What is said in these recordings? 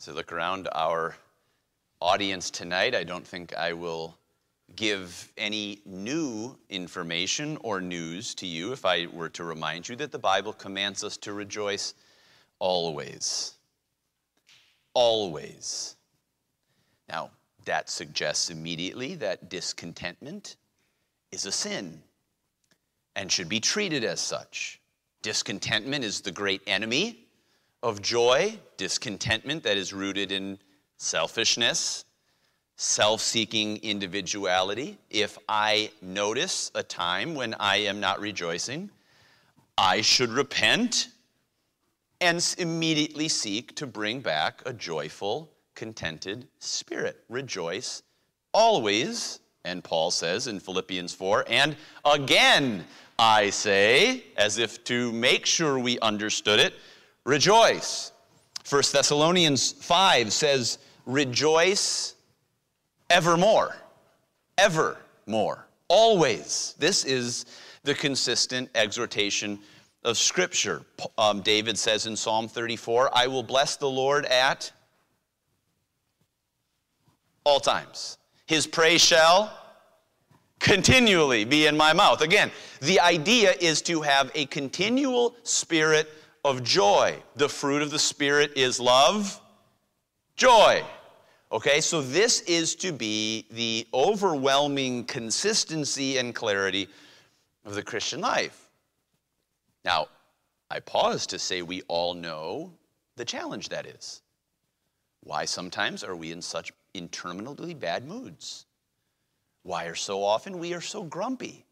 As I look around our audience tonight, I don't think I will give any new information or news to you if I were to remind you that the Bible commands us to rejoice always. Always. Now, that suggests immediately that discontentment is a sin and should be treated as such. Discontentment is the great enemy of joy, discontentment that is rooted in selfishness, self seeking individuality. If I notice a time when I am not rejoicing, I should repent and immediately seek to bring back a joyful, contented spirit. Rejoice always, and Paul says in Philippians 4, and again I say, as if to make sure we understood it, rejoice. 1 Thessalonians 5 says, rejoice evermore. Evermore. Always. This is the consistent exhortation of Scripture. Um, David says in Psalm 34, I will bless the Lord at all times. His praise shall continually be in my mouth. Again, the idea is to have a continual spirit of joy. The fruit of the Spirit is love, joy. Okay, so this is to be the overwhelming consistency and clarity of the Christian life. Now, I pause to say we all know the challenge that is. Why sometimes are we in such interminably bad moods? Why are so often we are so grumpy?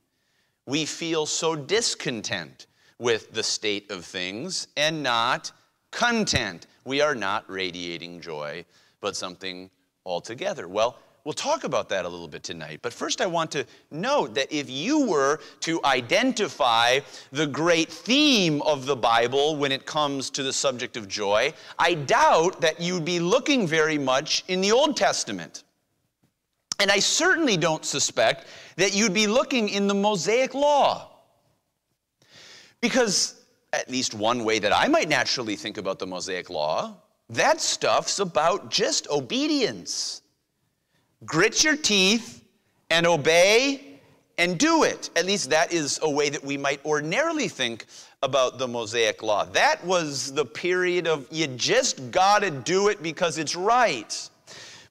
We feel so discontent with the state of things and not content. We are not radiating joy, but something altogether. Well, we'll talk about that a little bit tonight. But first, I want to note that if you were to identify the great theme of the Bible when it comes to the subject of joy, I doubt that you'd be looking very much in the Old Testament. And I certainly don't suspect that you'd be looking in the Mosaic Law. Because, at least one way that I might naturally think about the Mosaic Law, that stuff's about just obedience. Grit your teeth and obey and do it. At least that is a way that we might ordinarily think about the Mosaic Law. That was the period of you just gotta do it because it's right.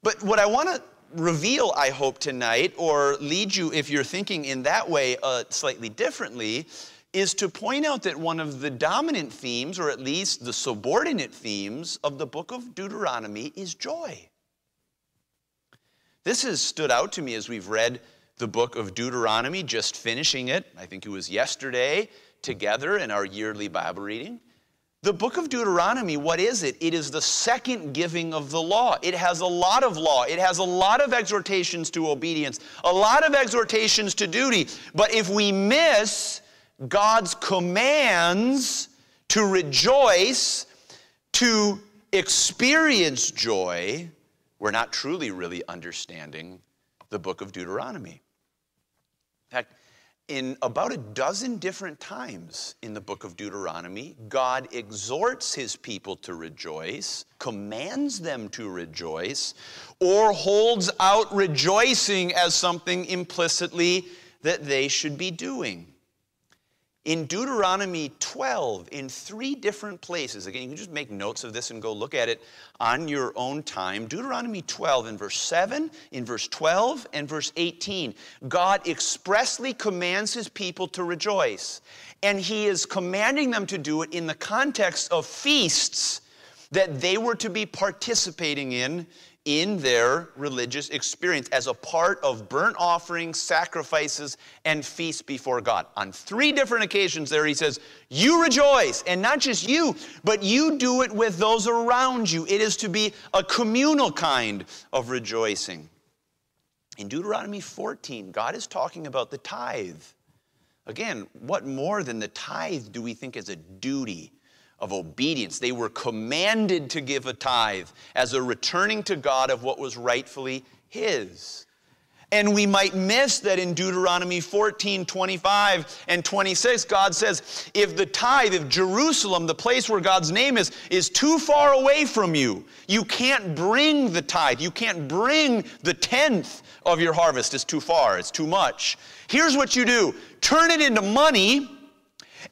But what I wanna reveal, I hope, tonight, or lead you, if you're thinking in that way uh, slightly differently, is to point out that one of the dominant themes, or at least the subordinate themes, of the book of Deuteronomy is joy. This has stood out to me as we've read the book of Deuteronomy, just finishing it, I think it was yesterday, together in our yearly Bible reading. The book of Deuteronomy, what is it? It is the second giving of the law. It has a lot of law. It has a lot of exhortations to obedience, a lot of exhortations to duty. But if we miss God's commands to rejoice, to experience joy, we're not truly really understanding the book of Deuteronomy. In fact, in about a dozen different times in the book of Deuteronomy, God exhorts his people to rejoice, commands them to rejoice, or holds out rejoicing as something implicitly that they should be doing in Deuteronomy 12, in three different places, again, you can just make notes of this and go look at it on your own time. Deuteronomy 12, in verse 7, in verse 12, and verse 18, God expressly commands his people to rejoice. And he is commanding them to do it in the context of feasts that they were to be participating in in their religious experience as a part of burnt offerings, sacrifices, and feasts before God. On three different occasions, there he says, You rejoice, and not just you, but you do it with those around you. It is to be a communal kind of rejoicing. In Deuteronomy 14, God is talking about the tithe. Again, what more than the tithe do we think is a duty? Of obedience. They were commanded to give a tithe as a returning to God of what was rightfully His. And we might miss that in Deuteronomy 14, 25, and 26, God says, if the tithe, if Jerusalem, the place where God's name is, is too far away from you, you can't bring the tithe, you can't bring the tenth of your harvest. It's too far, it's too much. Here's what you do turn it into money,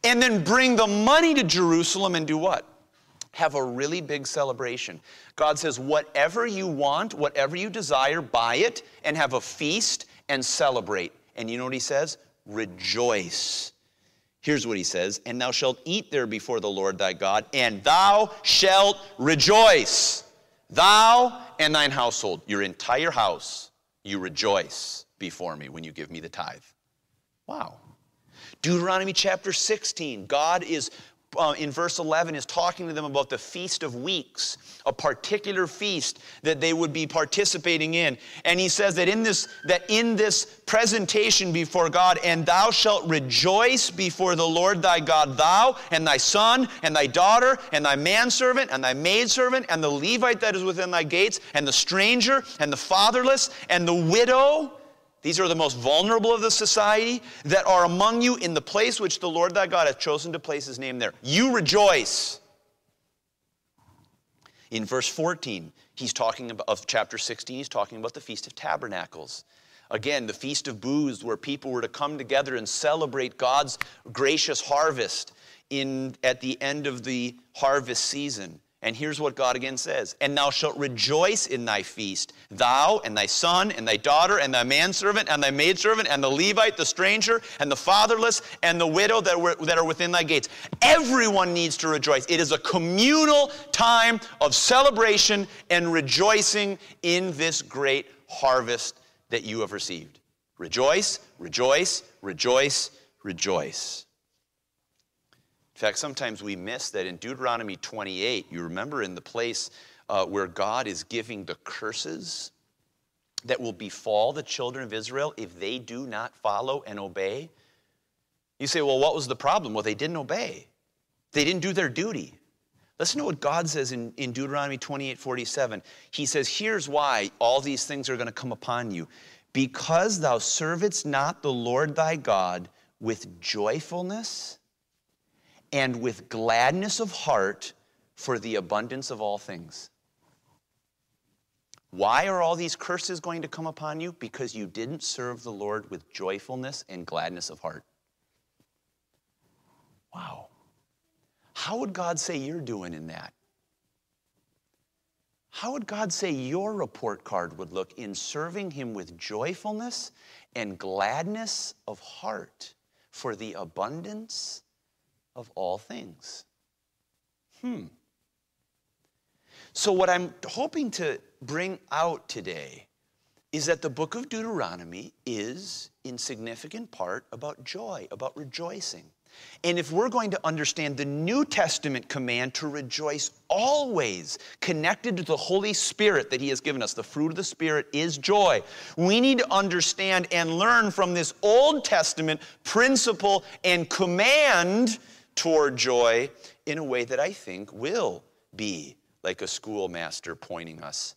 and then bring the money to Jerusalem and do what? Have a really big celebration. God says, whatever you want, whatever you desire, buy it and have a feast and celebrate. And you know what he says? Rejoice. Here's what he says And thou shalt eat there before the Lord thy God, and thou shalt rejoice. Thou and thine household, your entire house, you rejoice before me when you give me the tithe. Wow. Deuteronomy chapter 16, God is uh, in verse 11 is talking to them about the Feast of Weeks, a particular feast that they would be participating in. And he says that in this, that in this presentation before God, and thou shalt rejoice before the Lord thy God, thou and thy son and thy daughter and thy manservant and thy maidservant and the Levite that is within thy gates and the stranger and the fatherless and the widow these are the most vulnerable of the society that are among you in the place which the Lord thy God hath chosen to place his name there. You rejoice. In verse 14, he's talking about, of chapter 16, he's talking about the Feast of Tabernacles. Again, the Feast of Booths, where people were to come together and celebrate God's gracious harvest in, at the end of the harvest season. And here's what God again says And thou shalt rejoice in thy feast, thou and thy son and thy daughter and thy manservant and thy maidservant and the Levite, the stranger and the fatherless and the widow that, were, that are within thy gates. Everyone needs to rejoice. It is a communal time of celebration and rejoicing in this great harvest that you have received. Rejoice, rejoice, rejoice, rejoice. Fact, sometimes we miss that in Deuteronomy 28, you remember in the place uh, where God is giving the curses that will befall the children of Israel if they do not follow and obey. You say, well, what was the problem? Well, they didn't obey, they didn't do their duty. Listen to what God says in, in Deuteronomy 28 47. He says, Here's why all these things are going to come upon you. Because thou servest not the Lord thy God with joyfulness and with gladness of heart for the abundance of all things. Why are all these curses going to come upon you? Because you didn't serve the Lord with joyfulness and gladness of heart. Wow. How would God say you're doing in that? How would God say your report card would look in serving Him with joyfulness and gladness of heart for the abundance of all things. Hmm. So, what I'm hoping to bring out today is that the book of Deuteronomy is, in significant part, about joy, about rejoicing. And if we're going to understand the New Testament command to rejoice always, connected to the Holy Spirit that He has given us, the fruit of the Spirit is joy. We need to understand and learn from this Old Testament principle and command toward joy in a way that I think will be like a schoolmaster pointing us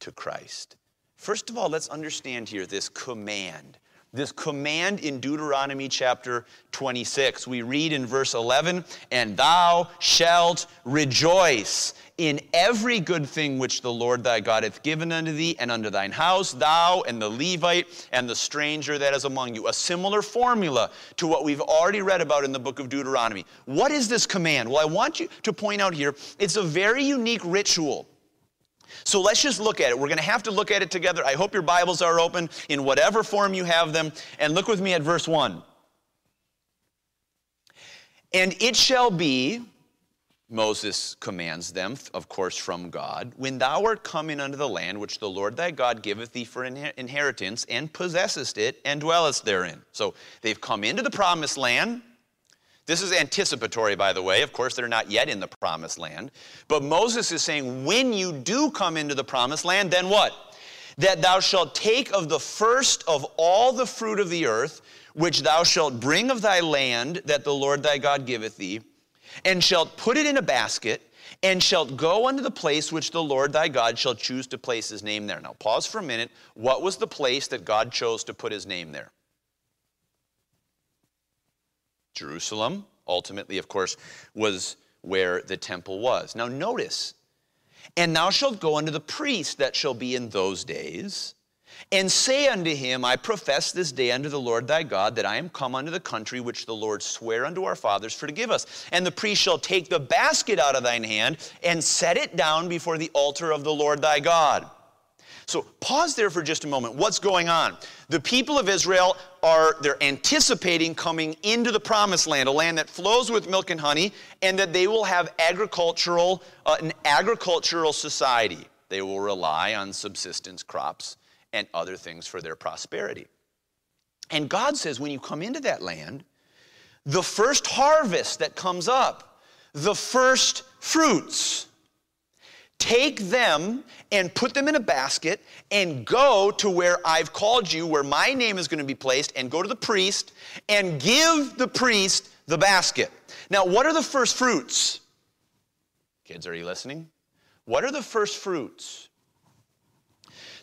to Christ. First of all, let's understand here this command. This command in Deuteronomy chapter 26. We read in verse 11, and thou shalt rejoice in every good thing which the Lord thy God hath given unto thee, and unto thine house, thou and the Levite and the stranger that is among you. A similar formula to what we've already read about in the book of Deuteronomy. What is this command? Well, I want you to point out here it's a very unique ritual. So let's just look at it. We're going to have to look at it together. I hope your Bibles are open in whatever form you have them. And look with me at verse 1. And it shall be Moses commands them, of course, from God, when thou art coming unto the land which the Lord thy God giveth thee for inheritance, and possessest it, and dwellest therein. So they've come into the promised land. This is anticipatory, by the way. Of course, they're not yet in the promised land. But Moses is saying, when you do come into the promised land, then what? That thou shalt take of the first of all the fruit of the earth, which thou shalt bring of thy land that the Lord thy God giveth thee and shalt put it in a basket, and shalt go unto the place which the Lord thy God shall choose to place his name there. Now, pause for a minute. What was the place that God chose to put his name there? Jerusalem, ultimately, of course, was where the temple was. Now, notice, and thou shalt go unto the priest that shall be in those days and say unto him, I profess this day unto the Lord thy God that I am come unto the country which the Lord sware unto our fathers for to give us. And the priest shall take the basket out of thine hand and set it down before the altar of the Lord thy God. So pause there for just a moment. What's going on? The people of Israel are they're anticipating coming into the promised land, a land that flows with milk and honey, and that they will have agricultural uh, an agricultural society. They will rely on subsistence crops and other things for their prosperity. And God says, when you come into that land, the first harvest that comes up, the first fruits, take them and put them in a basket and go to where I've called you, where my name is going to be placed, and go to the priest and give the priest the basket. Now, what are the first fruits? Kids, are you listening? What are the first fruits?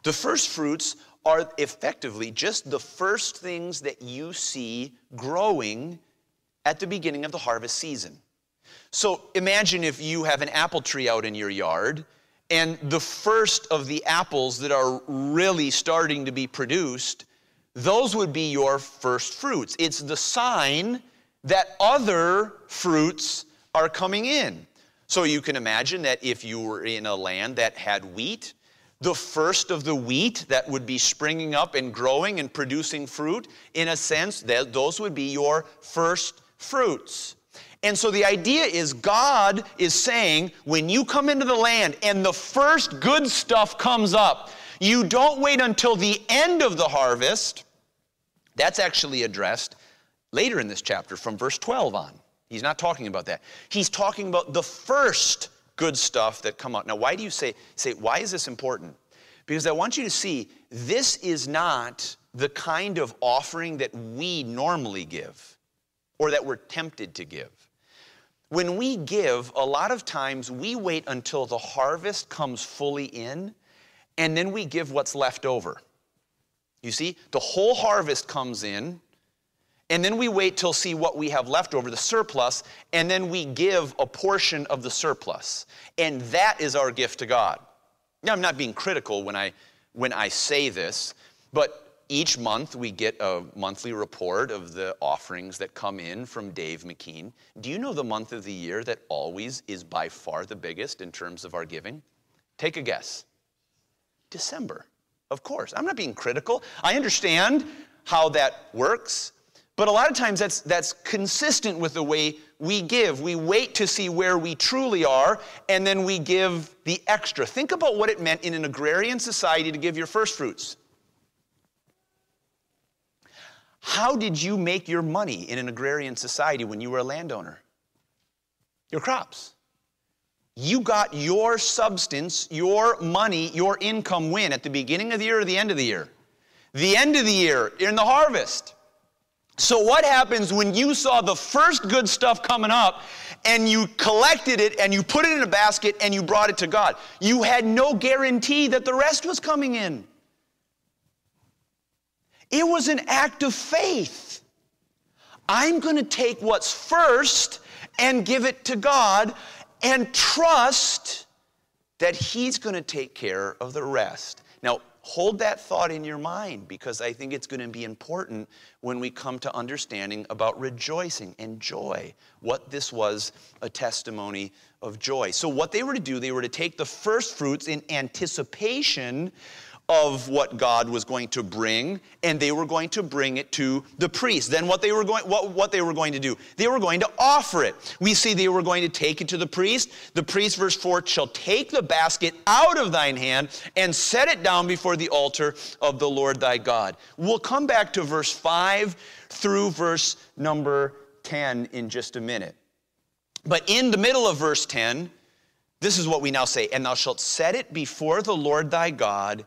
The first fruits are effectively just the first things that you see growing at the beginning of the harvest season. So imagine if you have an apple tree out in your yard, and the first of the apples that are really starting to be produced, those would be your first fruits. It's the sign that other fruits are coming in. So you can imagine that if you were in a land that had wheat, the first of the wheat that would be springing up and growing and producing fruit, in a sense, that those would be your first fruits. And so the idea is God is saying, when you come into the land and the first good stuff comes up, you don't wait until the end of the harvest. That's actually addressed later in this chapter from verse 12 on. He's not talking about that. He's talking about the first good stuff that come out. Now, why do you say, say, why is this important? Because I want you to see this is not the kind of offering that we normally give or that we're tempted to give. When we give, a lot of times we wait until the harvest comes fully in and then we give what's left over. You see, the whole harvest comes in and then we wait till see what we have left over, the surplus, and then we give a portion of the surplus. And that is our gift to God. Now, I'm not being critical when I, when I say this, but each month we get a monthly report of the offerings that come in from Dave McKean. Do you know the month of the year that always is by far the biggest in terms of our giving? Take a guess. December. Of course. I'm not being critical. I understand how that works. But a lot of times that's, that's consistent with the way we give. We wait to see where we truly are, and then we give the extra. Think about what it meant in an agrarian society to give your first fruits. How did you make your money in an agrarian society when you were a landowner? Your crops. You got your substance, your money, your income win at the beginning of the year or the end of the year? The end of the year, in the harvest. So, what happens when you saw the first good stuff coming up and you collected it and you put it in a basket and you brought it to God? You had no guarantee that the rest was coming in. It was an act of faith. I'm going to take what's first and give it to God and trust that He's going to take care of the rest. Now, hold that thought in your mind because I think it's going to be important when we come to understanding about rejoicing and joy, what this was a testimony of joy. So, what they were to do, they were to take the first fruits in anticipation of what God was going to bring, and they were going to bring it to the priest. Then what they were going what, what they were going to do, they were going to offer it. We see they were going to take it to the priest. The priest, verse 4, shall take the basket out of thine hand and set it down before the altar of the Lord thy God. We'll come back to verse 5 through verse number 10 in just a minute. But in the middle of verse 10, this is what we now say, and thou shalt set it before the Lord thy God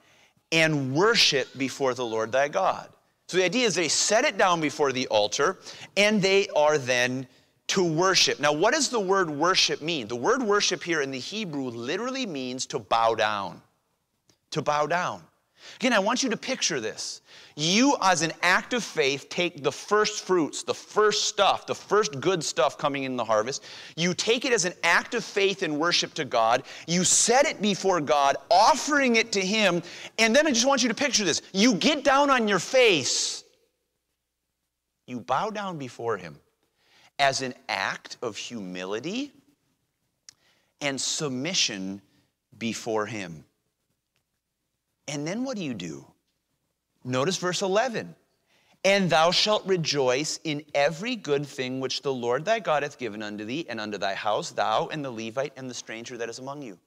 and worship before the Lord thy God. So the idea is they set it down before the altar and they are then to worship. Now, what does the word worship mean? The word worship here in the Hebrew literally means to bow down. To bow down. Again, I want you to picture this. You, as an act of faith, take the first fruits, the first stuff, the first good stuff coming in the harvest. You take it as an act of faith and worship to God. You set it before God, offering it to Him. And then I just want you to picture this. You get down on your face, you bow down before Him as an act of humility and submission before Him. And then what do you do? Notice verse 11. And thou shalt rejoice in every good thing which the Lord thy God hath given unto thee and unto thy house, thou and the Levite and the stranger that is among you.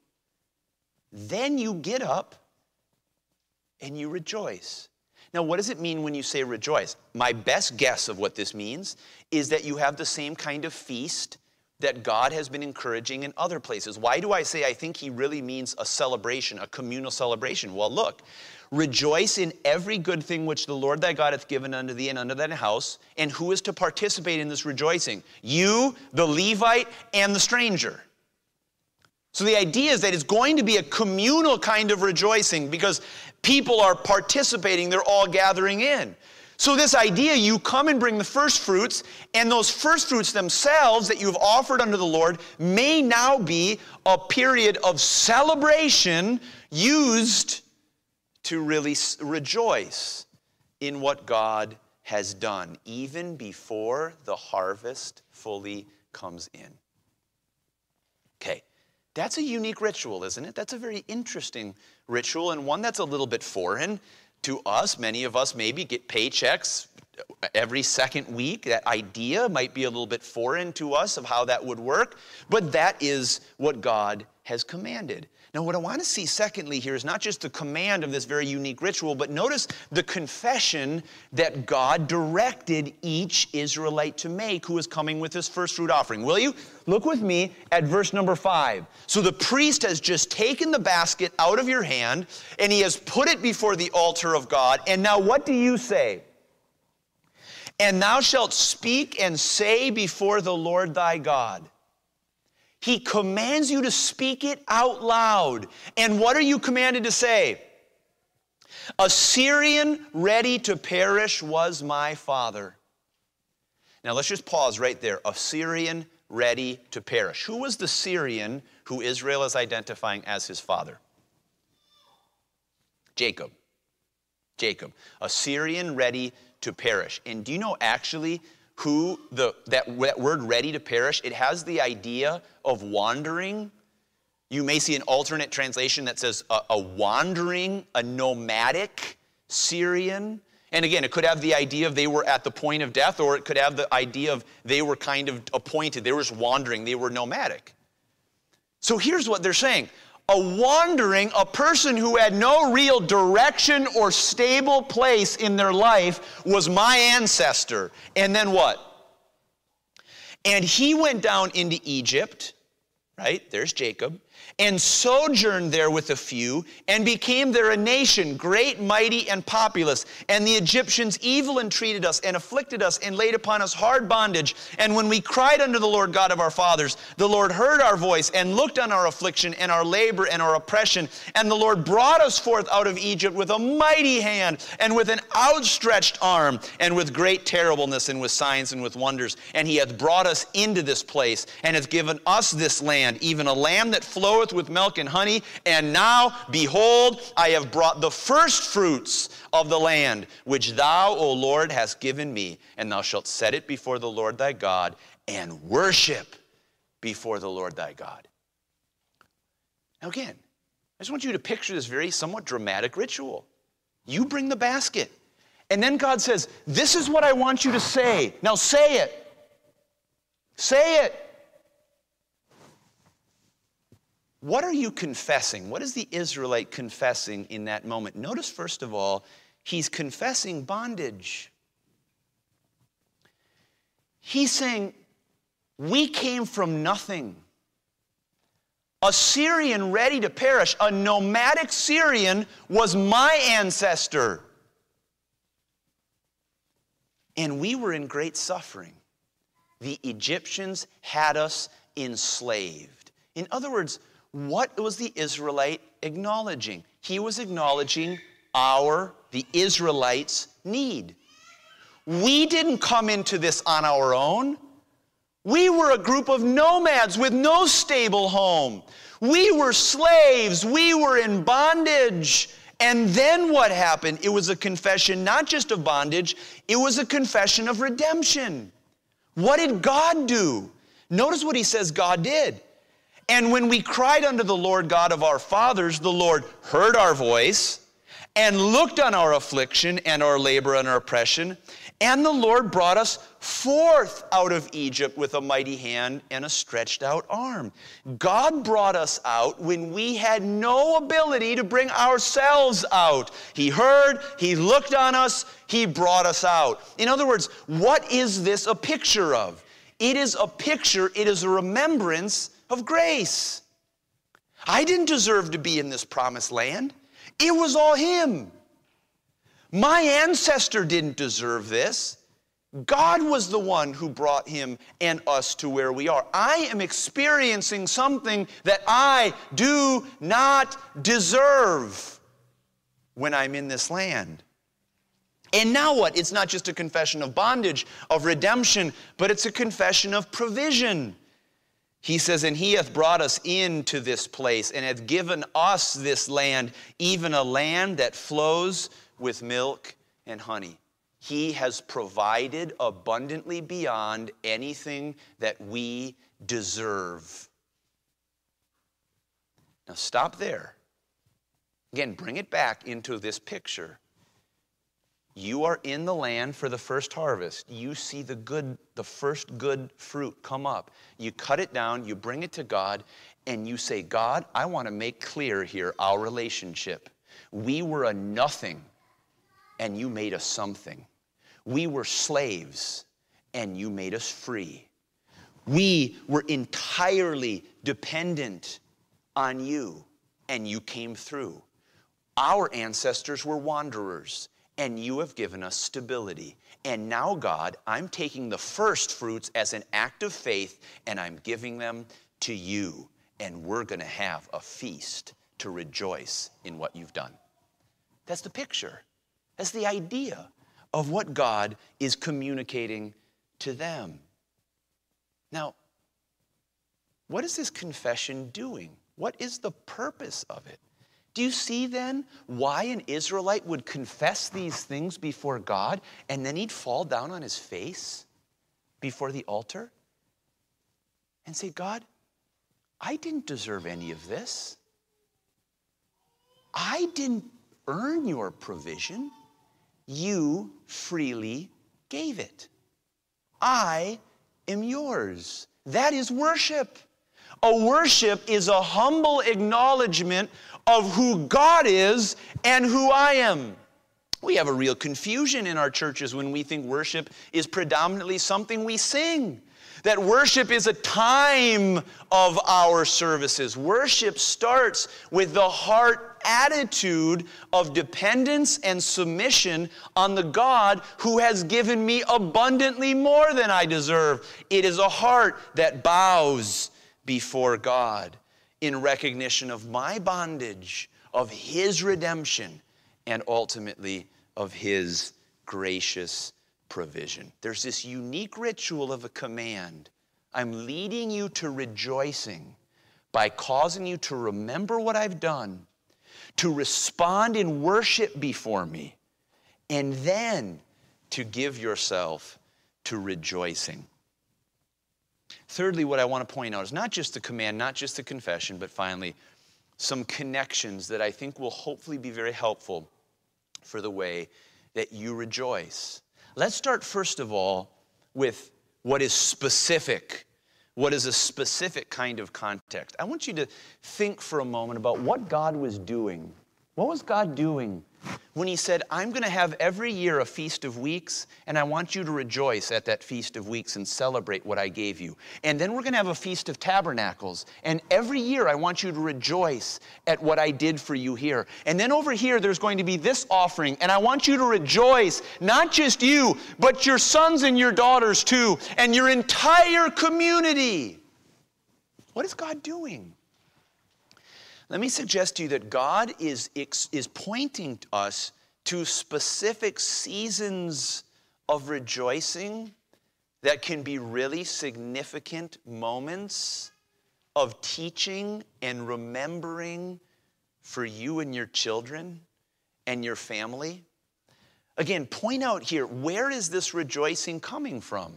Then you get up and you rejoice. Now, what does it mean when you say rejoice? My best guess of what this means is that you have the same kind of feast that God has been encouraging in other places. Why do I say I think he really means a celebration, a communal celebration? Well, look, rejoice in every good thing which the Lord thy God hath given unto thee and unto thine house. And who is to participate in this rejoicing? You, the Levite, and the stranger. So the idea is that it's going to be a communal kind of rejoicing because people are participating, they're all gathering in. So, this idea you come and bring the first fruits, and those first fruits themselves that you've offered unto the Lord may now be a period of celebration used to really rejoice in what God has done, even before the harvest fully comes in. Okay, that's a unique ritual, isn't it? That's a very interesting ritual and one that's a little bit foreign to us. Many of us maybe get paychecks every second week. That idea might be a little bit foreign to us of how that would work, but that is what God has commanded. Now, what I want to see, secondly, here is not just the command of this very unique ritual, but notice the confession that God directed each Israelite to make who is coming with his first fruit offering. Will you? Look with me at verse number five. So the priest has just taken the basket out of your hand and he has put it before the altar of God. And now, what do you say? And thou shalt speak and say before the Lord thy God. He commands you to speak it out loud. And what are you commanded to say? A Syrian ready to perish was my father. Now let's just pause right there. A Syrian ready to perish. Who was the Syrian who Israel is identifying as his father? Jacob. Jacob. A Syrian ready to perish. And do you know actually who the that, that word ready to perish it has the idea of wandering. You may see an alternate translation that says a, a wandering a nomadic syrian. And again it could have the idea of they were at the point of death or it could have the idea of they were kind of appointed. They were just wandering. They were nomadic. So here's what they're saying a wandering, a person who had no real direction or stable place in their life was my ancestor. And then what? And he went down into Egypt, right? There's Jacob and sojourned there with a few, and became there a nation, great, mighty, and populous. And the Egyptians evil entreated us, and afflicted us, and laid upon us hard bondage. And when we cried unto the Lord God of our fathers, the Lord heard our voice, and looked on our affliction, and our labor, and our oppression. And the Lord brought us forth out of Egypt with a mighty hand, and with an outstretched arm, and with great terribleness, and with signs, and with wonders. And he hath brought us into this place, and hath given us this land, even a land that floweth with milk and honey. And now, behold, I have brought the first fruits of the land, which thou, O Lord, hast given me. And thou shalt set it before the Lord thy God and worship before the Lord thy God. Now, again, I just want you to picture this very somewhat dramatic ritual. You bring the basket. And then God says, This is what I want you to say. Now say it. Say it. What are you confessing? What is the Israelite confessing in that moment? Notice, first of all, he's confessing bondage. He's saying, We came from nothing. A Syrian ready to perish, a nomadic Syrian, was my ancestor. And we were in great suffering. the Egyptians had us enslaved. In other words, what was the Israelite acknowledging? He was acknowledging our, the Israelites' need. We didn't come into this on our own. We were a group of nomads with no stable home. We were slaves. We were in bondage. And then what happened? It was a confession not just of bondage, it was a confession of redemption. What did God do? Notice what he says God did. And when we cried unto the Lord God of our fathers, the Lord heard our voice and looked on our affliction and our labor and our oppression. And the Lord brought us forth out of Egypt with a mighty hand and a stretched out arm. God brought us out when we had no ability to bring ourselves out. He heard, He looked on us, He brought us out. In other words, what is this a picture of? It is a picture, it is a remembrance of grace. I didn't deserve to be in this promised land, it was all Him. My ancestor didn't deserve this. God was the one who brought him and us to where we are. I am experiencing something that I do not deserve when I'm in this land. And now what? It's not just a confession of bondage, of redemption, but it's a confession of provision. He says, And he hath brought us into this place and hath given us this land, even a land that flows with milk and honey. He has provided abundantly beyond anything that we deserve. Now, stop there. Again, bring it back into this picture. You are in the land for the first harvest. You see the good, the first good fruit come up. You cut it down, you bring it to God, and you say, God, I want to make clear here our relationship. We were a nothing and you made us something. We were slaves and you made us free. We were entirely dependent on you and you came through. Our ancestors were wanderers and you have given us stability. And now, God, I'm taking the first fruits as an act of faith and I'm giving them to you. And we're going to have a feast to rejoice in what you've done. That's the picture. That's the idea of what God is communicating to them. Now, what is this confession doing? What is the purpose of it? Do you see then why an Israelite would confess these things before God and then he'd fall down on his face before the altar and say, God, I didn't deserve any of this. I didn't earn your provision you freely gave it. I am yours. That is worship. A worship is a humble acknowledgement of who God is and who I am. We have a real confusion in our churches when we think worship is predominantly something we sing. That worship is a time of our services. Worship starts with the heart attitude of dependence and submission on the God who has given me abundantly more than I deserve. It is a heart that bows before God in recognition of my bondage, of His redemption, and ultimately of His gracious provision. There's this unique ritual of a command. I'm leading you to rejoicing by causing you to remember what I've done, to respond in worship before me, and then to give yourself to rejoicing. Thirdly, what I want to point out is not just the command, not just the confession, but finally, some connections that I think will hopefully be very helpful for the way that you rejoice. Let's start, first of all, with what is specific. What is a specific kind of context? I want you to think for a moment about what God was doing What was God doing when He said, I'm going to have every year a feast of weeks, and I want you to rejoice at that feast of weeks and celebrate what I gave you? And then we're going to have a feast of tabernacles, and every year I want you to rejoice at what I did for you here. And then over here, there's going to be this offering, and I want you to rejoice, not just you, but your sons and your daughters too, and your entire community. What is God doing? Let me suggest to you that God is, is pointing us to specific seasons of rejoicing that can be really significant moments of teaching and remembering for you and your children and your family. Again, point out here where is this rejoicing coming from?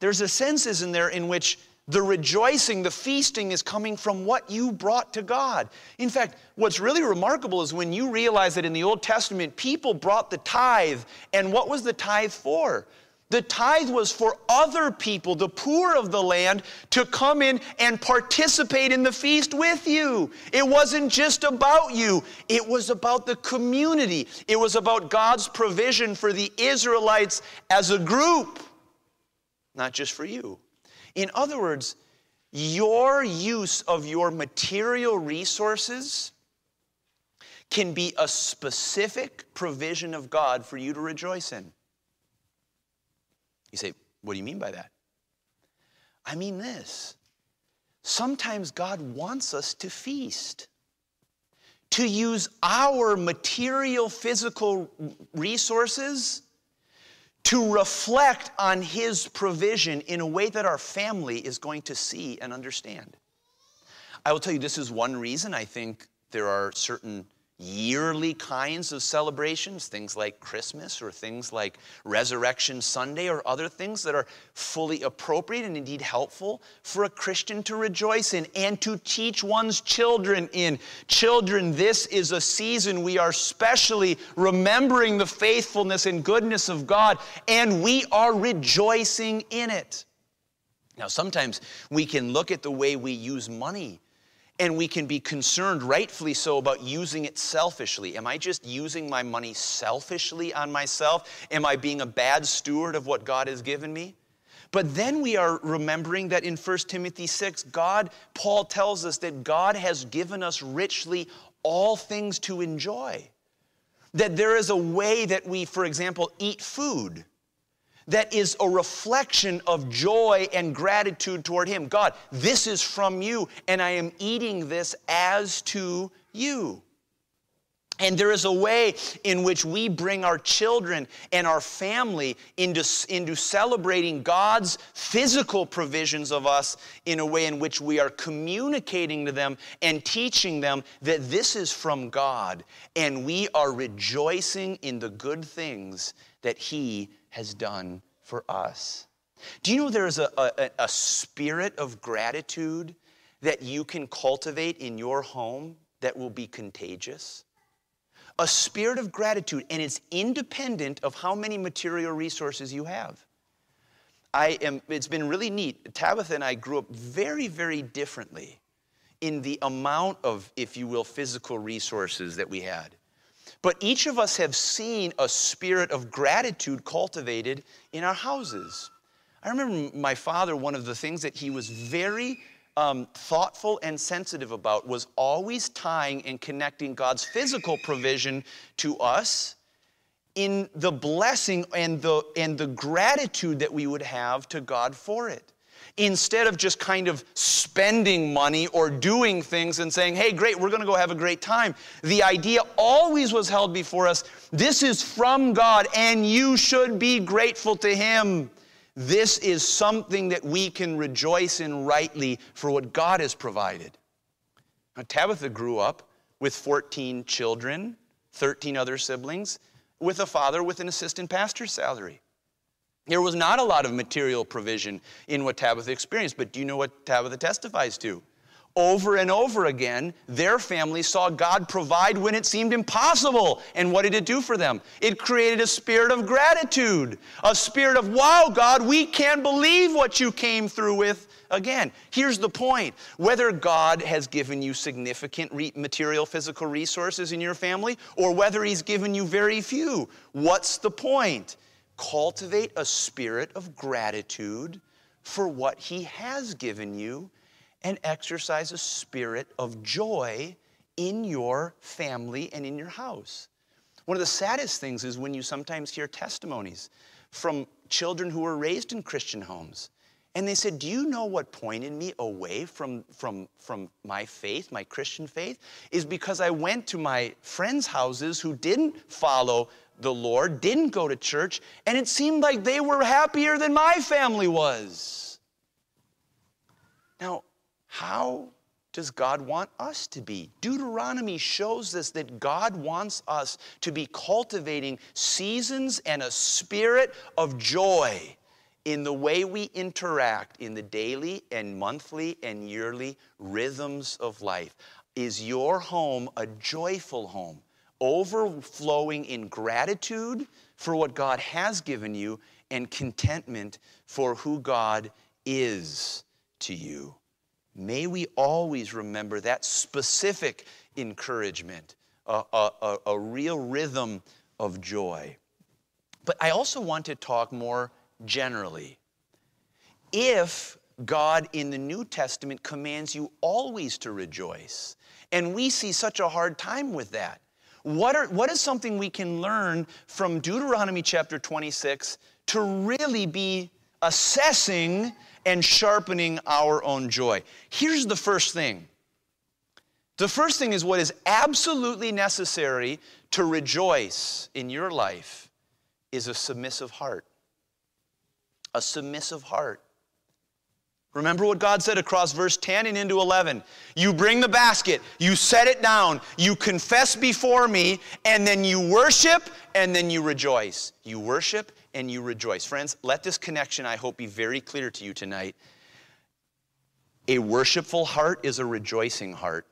There's a sense, isn't there, in which the rejoicing, the feasting is coming from what you brought to God. In fact, what's really remarkable is when you realize that in the Old Testament, people brought the tithe. And what was the tithe for? The tithe was for other people, the poor of the land, to come in and participate in the feast with you. It wasn't just about you, it was about the community. It was about God's provision for the Israelites as a group, not just for you. In other words, your use of your material resources can be a specific provision of God for you to rejoice in. You say, What do you mean by that? I mean this. Sometimes God wants us to feast, to use our material, physical resources to reflect on His provision in a way that our family is going to see and understand. I will tell you, this is one reason I think there are certain yearly kinds of celebrations, things like Christmas or things like Resurrection Sunday or other things that are fully appropriate and indeed helpful for a Christian to rejoice in and to teach one's children in. Children, this is a season we are specially remembering the faithfulness and goodness of God, and we are rejoicing in it. Now, sometimes we can look at the way we use money and we can be concerned, rightfully so, about using it selfishly. Am I just using my money selfishly on myself? Am I being a bad steward of what God has given me? But then we are remembering that in 1 Timothy 6, God, Paul tells us that God has given us richly all things to enjoy. That there is a way that we, for example, eat food that is a reflection of joy and gratitude toward Him. God, this is from you, and I am eating this as to you. And there is a way in which we bring our children and our family into, into celebrating God's physical provisions of us in a way in which we are communicating to them and teaching them that this is from God and we are rejoicing in the good things that He has done for us. Do you know there's a, a, a spirit of gratitude that you can cultivate in your home that will be contagious? A spirit of gratitude, and it's independent of how many material resources you have. I am, it's been really neat. Tabitha and I grew up very, very differently in the amount of, if you will, physical resources that we had. But each of us have seen a spirit of gratitude cultivated in our houses. I remember my father, one of the things that he was very um, thoughtful and sensitive about was always tying and connecting God's physical provision to us in the blessing and the, and the gratitude that we would have to God for it instead of just kind of spending money or doing things and saying, hey, great, we're going to go have a great time. The idea always was held before us this is from God, and you should be grateful to Him. This is something that we can rejoice in rightly for what God has provided. Now, Tabitha grew up with 14 children, 13 other siblings, with a father with an assistant pastor's salary. There was not a lot of material provision in what Tabitha experienced, but do you know what Tabitha testifies to? Over and over again, their family saw God provide when it seemed impossible. And what did it do for them? It created a spirit of gratitude, a spirit of, wow, God, we can't believe what you came through with again. Here's the point whether God has given you significant re- material, physical resources in your family, or whether He's given you very few, what's the point? Cultivate a spirit of gratitude for what He has given you and exercise a spirit of joy in your family and in your house. One of the saddest things is when you sometimes hear testimonies from children who were raised in Christian homes. And they said, Do you know what pointed me away from, from, from my faith, my Christian faith? Is because I went to my friends' houses who didn't follow the Lord, didn't go to church, and it seemed like they were happier than my family was. Now, how does God want us to be? Deuteronomy shows us that God wants us to be cultivating seasons and a spirit of joy in the way we interact in the daily and monthly and yearly rhythms of life. Is your home a joyful home, overflowing in gratitude for what God has given you and contentment for who God is to you? May we always remember that specific encouragement, a, a, a, real rhythm of joy. But I also want to talk more generally. If God in the New Testament commands you always to rejoice, and we see such a hard time with that, what, are, what is something we can learn from Deuteronomy chapter 26 to really be assessing and sharpening our own joy. Here's the first thing the first thing is what is absolutely necessary to rejoice in your life is a submissive heart. A submissive heart. Remember what God said across verse 10 and into 11. You bring the basket, you set it down, you confess before me, and then you worship, and then you rejoice. You worship and you rejoice. Friends, let this connection, I hope, be very clear to you tonight. A worshipful heart is a rejoicing heart.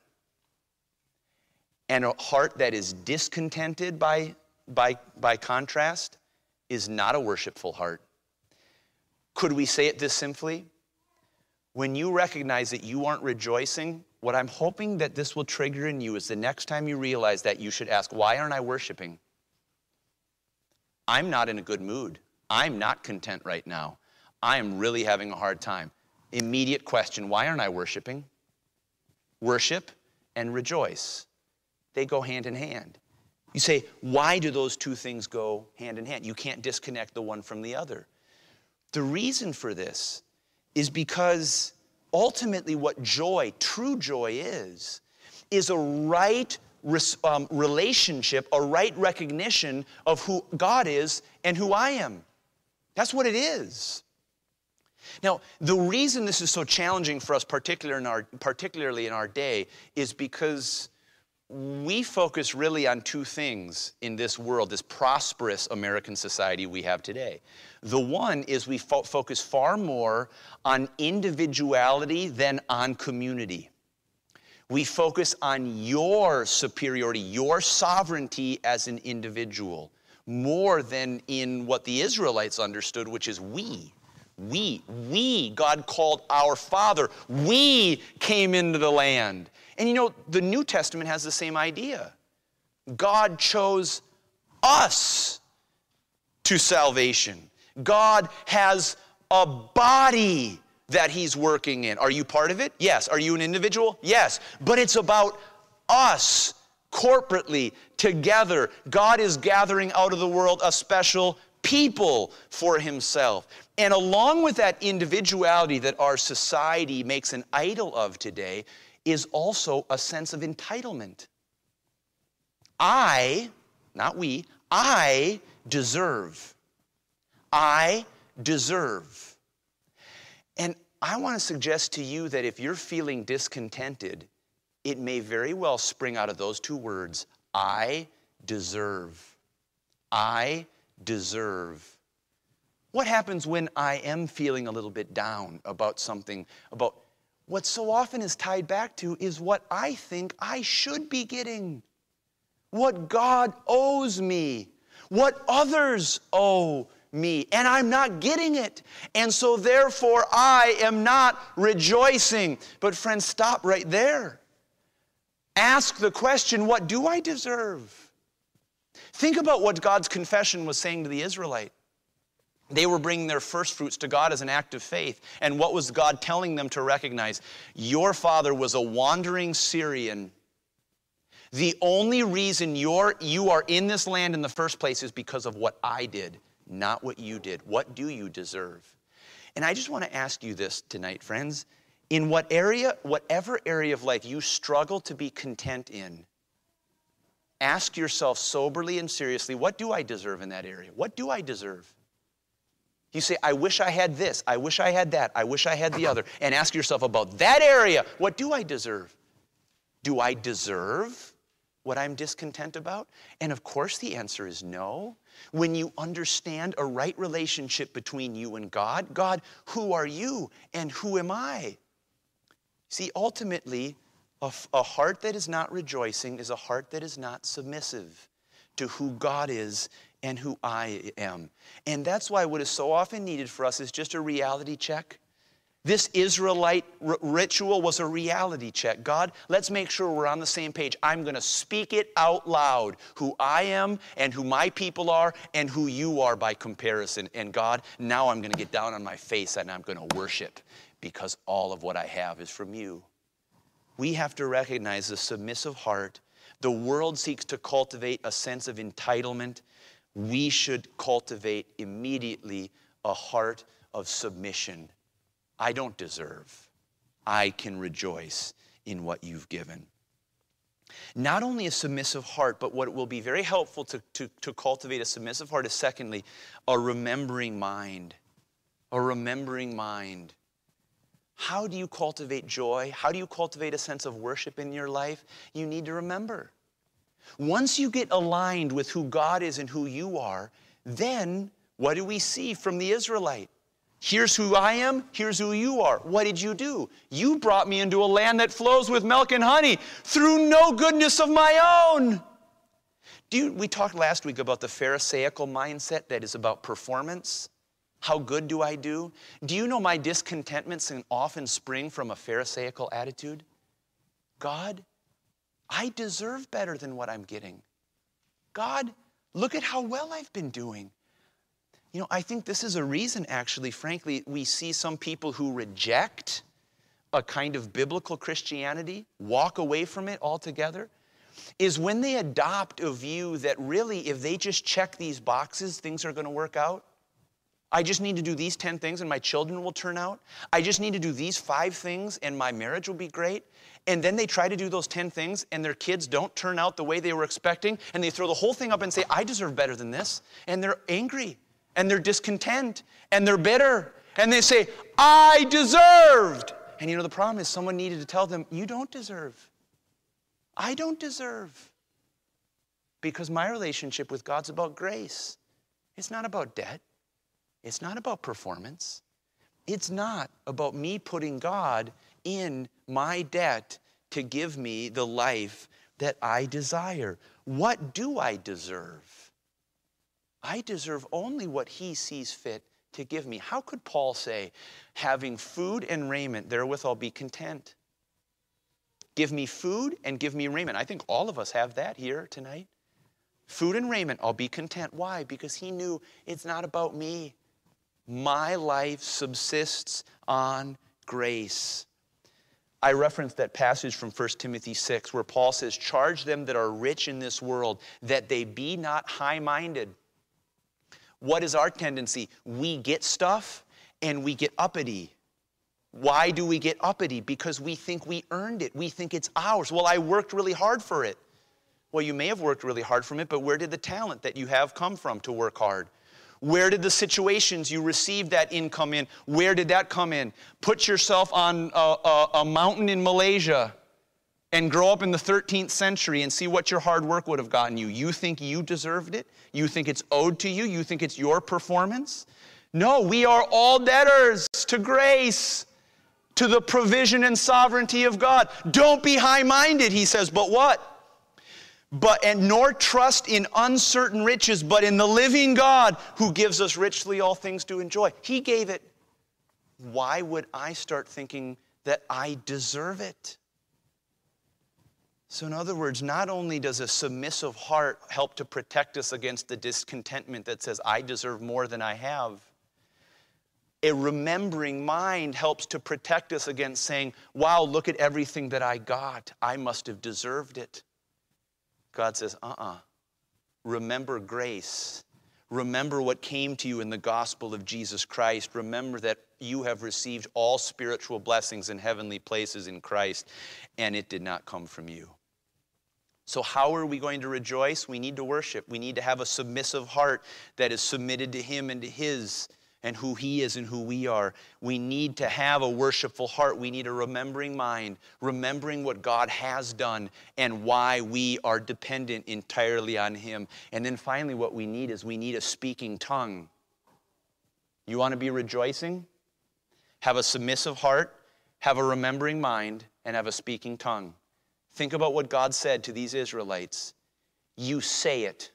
And a heart that is discontented by, by, by contrast is not a worshipful heart. Could we say it this simply? When you recognize that you aren't rejoicing, what I'm hoping that this will trigger in you is the next time you realize that you should ask, Why aren't I worshiping? I'm not in a good mood. I'm not content right now. I am really having a hard time. Immediate question why aren't I worshiping? Worship and rejoice, they go hand in hand. You say, why do those two things go hand in hand? You can't disconnect the one from the other. The reason for this is because ultimately, what joy, true joy is, is a right um, relationship, a right recognition of who God is and who I am. That's what it is. Now, the reason this is so challenging for us, particularly in our, particularly in our day, is because we focus really on two things in this world, this prosperous American society we have today. The one is we fo- focus far more on individuality than on community. We focus on your superiority, your sovereignty as an individual, more than in what the Israelites understood, which is we. We, we, God called our Father. We came into the land. And you know, the New Testament has the same idea. God chose us to salvation. God has a body that He's working in. Are you part of it? Yes. Are you an individual? Yes. But it's about us corporately, together. God is gathering out of the world a special people for Himself. And along with that individuality that our society makes an idol of today, is also a sense of entitlement. I, not we, I deserve. I deserve. And I want to suggest to you that if you're feeling discontented, it may very well spring out of those two words I deserve. I deserve. What happens when I am feeling a little bit down about something, about what so often is tied back to is what I think I should be getting, what God owes me, what others owe me, and I'm not getting it. And so, therefore, I am not rejoicing. But, friends, stop right there. Ask the question what do I deserve? Think about what God's confession was saying to the Israelite. They were bringing their first fruits to God as an act of faith. And what was God telling them to recognize? Your father was a wandering Syrian. The only reason you're, you are in this land in the first place is because of what I did, not what you did. What do you deserve? And I just want to ask you this tonight, friends. In what area, whatever area of life you struggle to be content in, ask yourself soberly and seriously, what do I deserve in that area? What do I deserve? You say, I wish I had this, I wish I had that, I wish I had the other. And ask yourself about that area what do I deserve? Do I deserve what I'm discontent about? And of course, the answer is no. When you understand a right relationship between you and God, God, who are you and who am I? See, ultimately, a, heart that is not rejoicing is a heart that is not submissive to who God is and who I am. And that's why what is so often needed for us is just a reality check. This Israelite r- ritual was a reality check. God, let's make sure we're on the same page. I'm going to speak it out loud who I am and who my people are and who you are by comparison. And God, now I'm going to get down on my face and I'm going to worship because all of what I have is from you. We have to recognize the submissive heart. The world seeks to cultivate a sense of entitlement we should cultivate immediately a heart of submission. I don't deserve. I can rejoice in what you've given. Not only a submissive heart, but what will be very helpful to, to, to cultivate a submissive heart is, secondly, a remembering mind. A remembering mind. How do you cultivate joy? How do you cultivate a sense of worship in your life? You need to remember. Once you get aligned with who God is and who you are, then what do we see from the Israelite? Here's who I am, here's who you are. What did you do? You brought me into a land that flows with milk and honey through no goodness of my own. You, we talked last week about the Pharisaical mindset that is about performance. How good do I do? Do you know my discontentments often spring from a Pharisaical attitude? God, I deserve better than what I'm getting. God, look at how well I've been doing. You know, I think this is a reason, actually, frankly, we see some people who reject a kind of biblical Christianity, walk away from it altogether, is when they adopt a view that really, if they just check these boxes, things are going to work out. I just need to do these 10 things and my children will turn out. I just need to do these five things and my marriage will be great. And then they try to do those 10 things and their kids don't turn out the way they were expecting. And they throw the whole thing up and say, I deserve better than this. And they're angry and they're discontent and they're bitter. And they say, I deserved. And you know, the problem is someone needed to tell them, You don't deserve. I don't deserve. Because my relationship with God's about grace, it's not about debt. It's not about performance. It's not about me putting God in my debt to give me the life that I desire. What do I deserve? I deserve only what He sees fit to give me. How could Paul say, having food and raiment, therewith I'll be content? Give me food and give me raiment. I think all of us have that here tonight. Food and raiment, I'll be content. Why? Because he knew it's not about me. My life subsists on grace. I referenced that passage from 1 Timothy 6 where Paul says, Charge them that are rich in this world that they be not high minded. What is our tendency? We get stuff and we get uppity. Why do we get uppity? Because we think we earned it. We think it's ours. Well, I worked really hard for it. Well, you may have worked really hard from it, but where did the talent that you have come from to work hard? Where did the situations you received that income in, where did that come in? Put yourself on a, a, a mountain in Malaysia and grow up in the 13th century and see what your hard work would have gotten you. You think you deserved it? You think it's owed to you? You think it's your performance? No, we are all debtors to grace, to the provision and sovereignty of God. Don't be high minded, he says, but what? But and nor trust in uncertain riches, but in the living God who gives us richly all things to enjoy. He gave it. Why would I start thinking that I deserve it? So, in other words, not only does a submissive heart help to protect us against the discontentment that says, I deserve more than I have, a remembering mind helps to protect us against saying, Wow, look at everything that I got. I must have deserved it. God says, Uh uh-uh. uh Remember grace. Remember what came to you in the gospel of Jesus Christ. Remember that you have received all spiritual blessings in heavenly places in Christ, and it did not come from you. So, how are we going to rejoice? We need to worship. We need to have a submissive heart that is submitted to Him and to His and who He is and who we are. We need to have a worshipful heart. We need a remembering mind, remembering what God has done and why we are dependent entirely on Him. And then finally, what we need is we need a speaking tongue. You want to be rejoicing? Have a submissive heart, have a remembering mind, and have a speaking tongue. Think about what God said to these Israelites. You say it.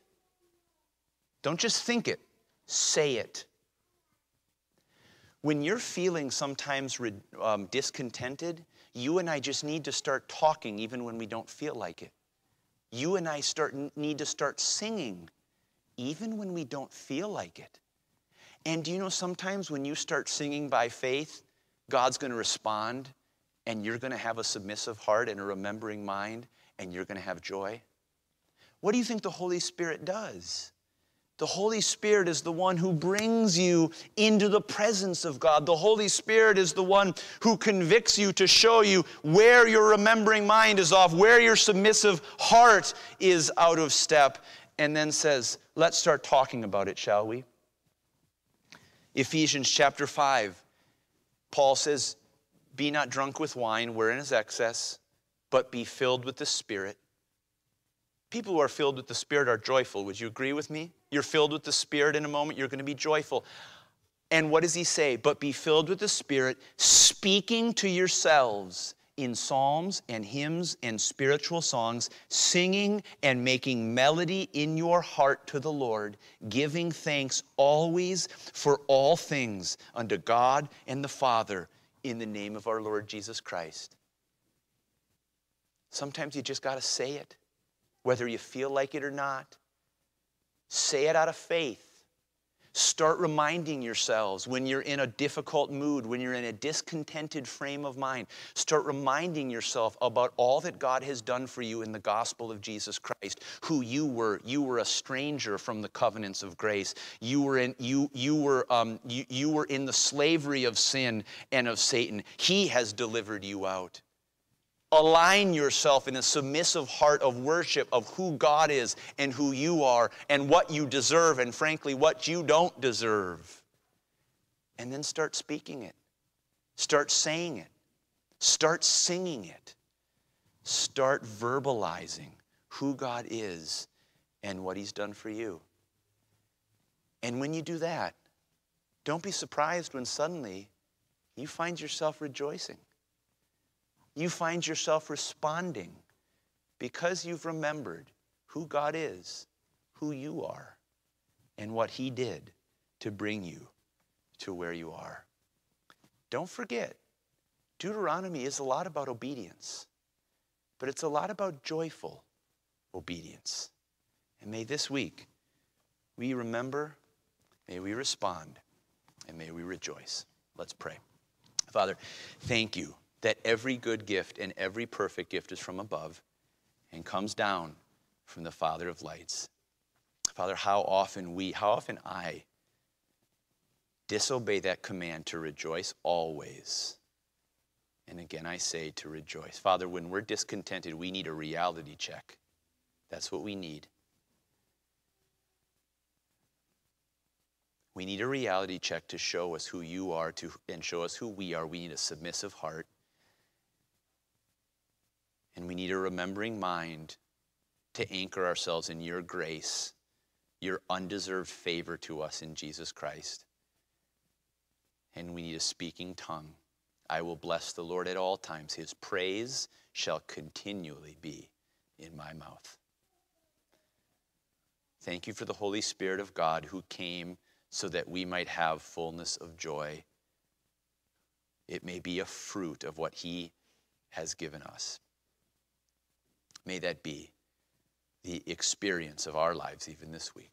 Don't just think it, say it. When you're feeling sometimes um, discontented, you and I just need to start talking even when we don't feel like it. You and I start, need to start singing even when we don't feel like it. And do you know sometimes when you start singing by faith, God's going to respond and you're going to have a submissive heart and a remembering mind and you're going to have joy? What do you think the Holy Spirit does? The Holy Spirit is the one who brings you into the presence of God. The Holy Spirit is the one who convicts you to show you where your remembering mind is off, where your submissive heart is out of step, and then says, Let's start talking about it, shall we? Ephesians chapter 5, Paul says, Be not drunk with wine, wherein is excess, but be filled with the Spirit People who are filled with the Spirit are joyful. Would you agree with me? You're filled with the Spirit in a moment, you're going to be joyful. And what does he say? But be filled with the Spirit, speaking to yourselves in psalms and hymns and spiritual songs, singing and making melody in your heart to the Lord, giving thanks always for all things unto God and the Father in the name of our Lord Jesus Christ. Sometimes you just got to say it whether you feel like it or not. Say it out of faith. Start reminding yourselves when you're in a difficult mood, when you're in a discontented frame of mind. Start reminding yourself about all that God has done for you in the gospel of Jesus Christ, who you were. You were a stranger from the covenants of grace. You were in, you, you were, um, you, you were in the slavery of sin and of Satan. He has delivered you out align yourself in a submissive heart of worship of who God is and who you are and what you deserve and frankly what you don't deserve. And then start speaking it. Start saying it. Start singing it. Start verbalizing who God is and what He's done for you. And when you do that, don't be surprised when suddenly you find yourself rejoicing you find yourself responding because you've remembered who God is, who you are, and what He did to bring you to where you are. Don't forget, Deuteronomy is a lot about obedience, but it's a lot about joyful obedience. And may this week we remember, may we respond, and may we rejoice. Let's pray. Father, thank you that every good gift and every perfect gift is from above and comes down from the Father of lights. Father, how often we, how often I disobey that command to rejoice always. And again, I say to rejoice. Father, when we're discontented, we need a reality check. That's what we need. We need a reality check to show us who you are to, and show us who we are. We need a submissive heart. And we need a remembering mind to anchor ourselves in your grace, your undeserved favor to us in Jesus Christ. And we need a speaking tongue I will bless the Lord at all times. His praise shall continually be in my mouth. Thank you for the Holy Spirit of God who came so that we might have fullness of joy. It may be a fruit of what He has given us. May that be the experience of our lives even this week.